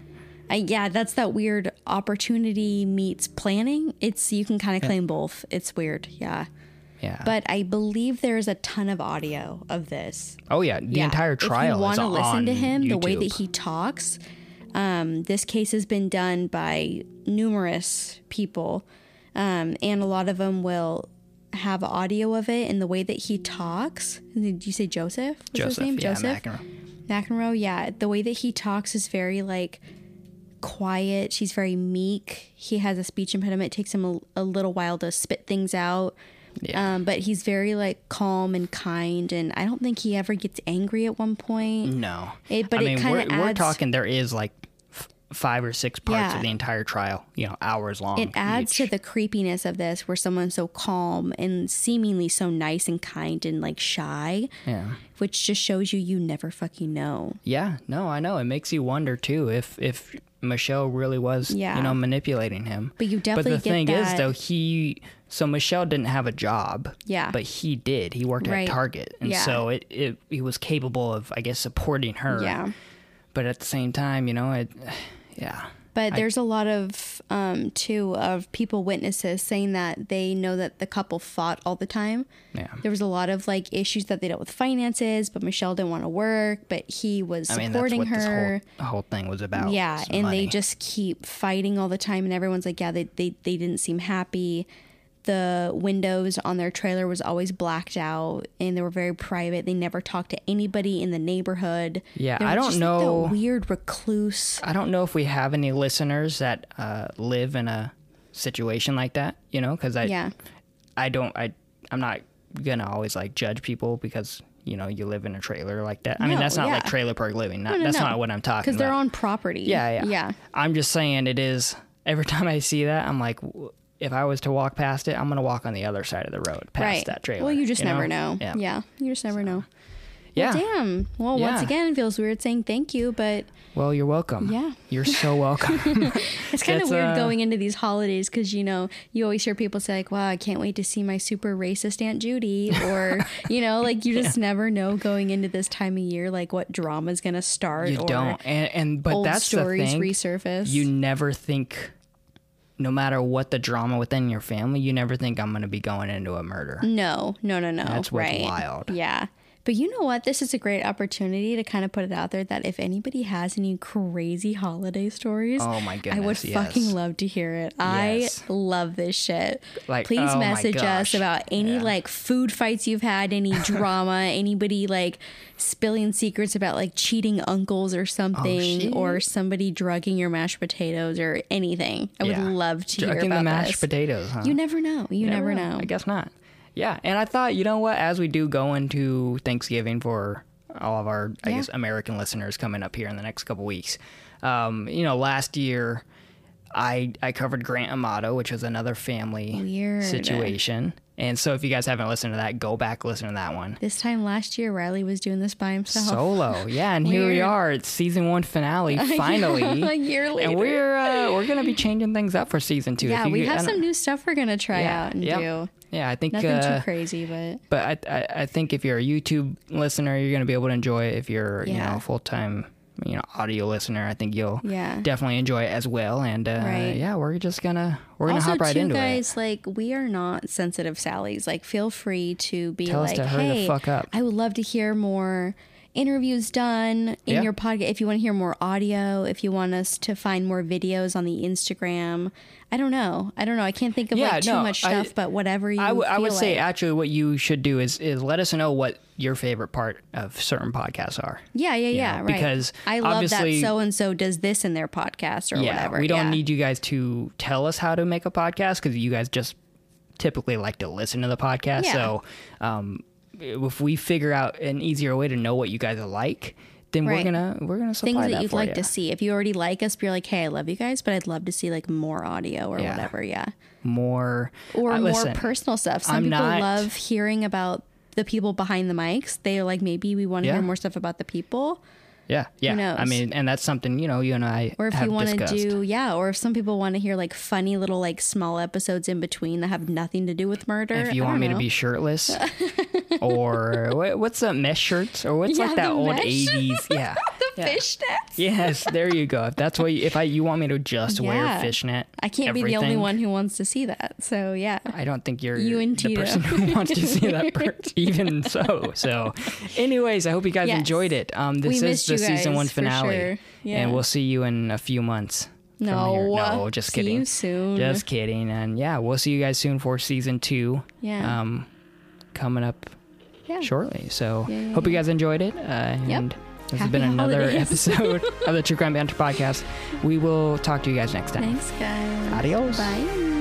I, yeah, that's that weird opportunity meets planning. It's you can kind of claim both. It's weird, yeah. Yeah. But I believe there's a ton of audio of this. oh yeah, the entire trial If you wanna listen to him, the way that he talks, um, this case has been done by numerous people, um, and a lot of them will have audio of it. And the way that he talks, did you say Joseph? Was Joseph, his name yeah, Joseph McEnroe. McEnroe? Yeah, the way that he talks is very like quiet. She's very meek. He has a speech impediment. It takes him a, a little while to spit things out. Yeah. Um, but he's very like calm and kind, and I don't think he ever gets angry at one point. No, It- but I it mean, we're, we're talking. There is like five or six parts Yeah. of the entire trial. You know, hours long. It adds each. to the creepiness of this, where someone's so calm and seemingly so nice and kind and like shy, yeah. which just shows you you never fucking know. Yeah, no, I know. It makes you wonder too if if Michele really was, Yeah. you know, manipulating him. But you definitely. But the thing is, though, he so Michele didn't have a job. Yeah. But he did. He worked Right. at Target, and Yeah. so it, it he was capable of, I guess, supporting her. Yeah. But at the same time, you know, it, yeah. But there's a lot of um, too of people witnesses saying that they know that the couple fought all the time. Yeah. There was a lot of like issues that they dealt with finances, but Michele didn't want to work, but he was I mean, that's supporting what her. whole, the whole thing was about. yeah and they just keep fighting all the time and everyone's like yeah they, they, they didn't seem happy the windows on their trailer was always blacked out and they were very private they never talked to anybody in the neighborhood Yeah, I don't just, like, know- weird recluse I don't know if we have any listeners that uh, live in a situation like that. You know, because I yeah I don't I I'm not gonna always like judge people because you know you live in a trailer like that. I mean that's not like trailer park living. Not, no, that's no. not what I'm talking because they're on property yeah, yeah, yeah I'm just saying it is. Every time I see that, I'm like, if I was to walk past it, I'm gonna walk on the other side of the road past right that trailer. well you just never know, Yeah, yeah you just never know yeah. damn well once again it feels weird saying thank you but Well, you're welcome. Yeah. you're so welcome. It's kind of weird uh, going into these holidays because you know you always hear people say like, "Wow, I can't wait to see my super racist Aunt Judy," or you know, like you just never know going into this time of year like what drama's gonna start. you or don't, and and but that's stories the thing. resurface. you never think no matter what the drama within your family you never think i'm going to be going into a murder no, no, no, no. That's what's right. wild. Yeah, But you know what? This is a great opportunity to kind of put it out there that if anybody has any crazy holiday stories, Oh my goodness, I would goodness, fucking love to hear it. Yes. I love this shit. Like, Please oh message us about any Yeah. like food fights you've had, any drama, anybody like spilling secrets about like cheating uncles or oh, something, Oh, or somebody drugging your mashed potatoes or anything. I would love to hear about the mashed this. potatoes, huh? You never know. You never, know. I guess not. Yeah, and I thought, you know what? As we do go into Thanksgiving for all of our, I Yeah. guess, American listeners coming up here in the next couple weeks, um, you know, last year I I covered Grant Amato, which was another family Weird. situation. And so, if you guys haven't listened to that, go back listen to that one. This time last year, Riley was doing this by himself. Solo, yeah, and here we are. It's season one finale, finally. a year later. and we're uh, we're gonna be changing things up for season two. Yeah, you- we have some new stuff we're gonna try Yeah, out and yep. do. Yeah, I think Nothing uh, too crazy, but But I, I, I think if you're a YouTube listener, you're going to be able to enjoy it. If you're, you know, full time, you know, audio listener, I think you'll Yeah. definitely enjoy it as well. And uh, Right. yeah, we're just gonna we're gonna also hop right too, into guys, like we are not sensitive Sallies. Like, feel free to be Tell us like, to hurry the hey, fuck up." I would love to hear more interviews done in Yeah. your podcast. If you want to hear more audio, if you want us to find more videos on the Instagram, I don't know. I don't know. I can't think of Yeah, like too no, much I- stuff, but whatever you it. I, w- I would feel say actually what you should do is is let us know what your favorite part of certain podcasts are. Yeah, yeah, yeah. know, right. because I love that so and so does this in their podcast or yeah, whatever. we don't yeah. need you guys to tell us how to make a podcast because you guys just typically like to listen to the podcast. Yeah. So um, if we figure out an easier way to know what you guys are like, then Right. we're gonna we're gonna supply things that, that you'd like you. to see. If you already like us, be like, hey, I love you guys, but I'd love to see like more audio or Yeah. whatever. Yeah. more Or uh, more listen, personal stuff. Some I'm people not- love hearing about the people behind the mics. They're like, maybe we want to Yeah. hear more stuff about the people. Yeah, yeah. knows? I mean, and that's something you know you and I Or if have you want to do, yeah. Or if some people want to hear like funny little like small episodes in between that have nothing to do with murder. if you want me to be shirtless, or what, what's the mesh shirt, or what's Yeah, like that old. '80s? Yeah, yeah. fishnet. Yes, there you go. If that's what you, if I you want me to just wear Yeah. fishnet, I can't be the only one who wants to see that. So yeah. I don't think you're You and the Tito. person who wants to see that. Per- even so, so. Anyways, I hope you guys Yes. enjoyed it. Um, this We is the you season one finale, sure. Yeah. and we'll see you in a few months. No, no, just see kidding. soon. Just kidding. And yeah, we'll see you guys soon for season two. Yeah. Um, coming up Yeah. shortly. So Yeah, yeah, hope you guys enjoyed it. Uh, and this has been another holidays. episode of the True Crime Banter podcast. We will talk to you guys next time. Thanks, guys. Adios. Bye.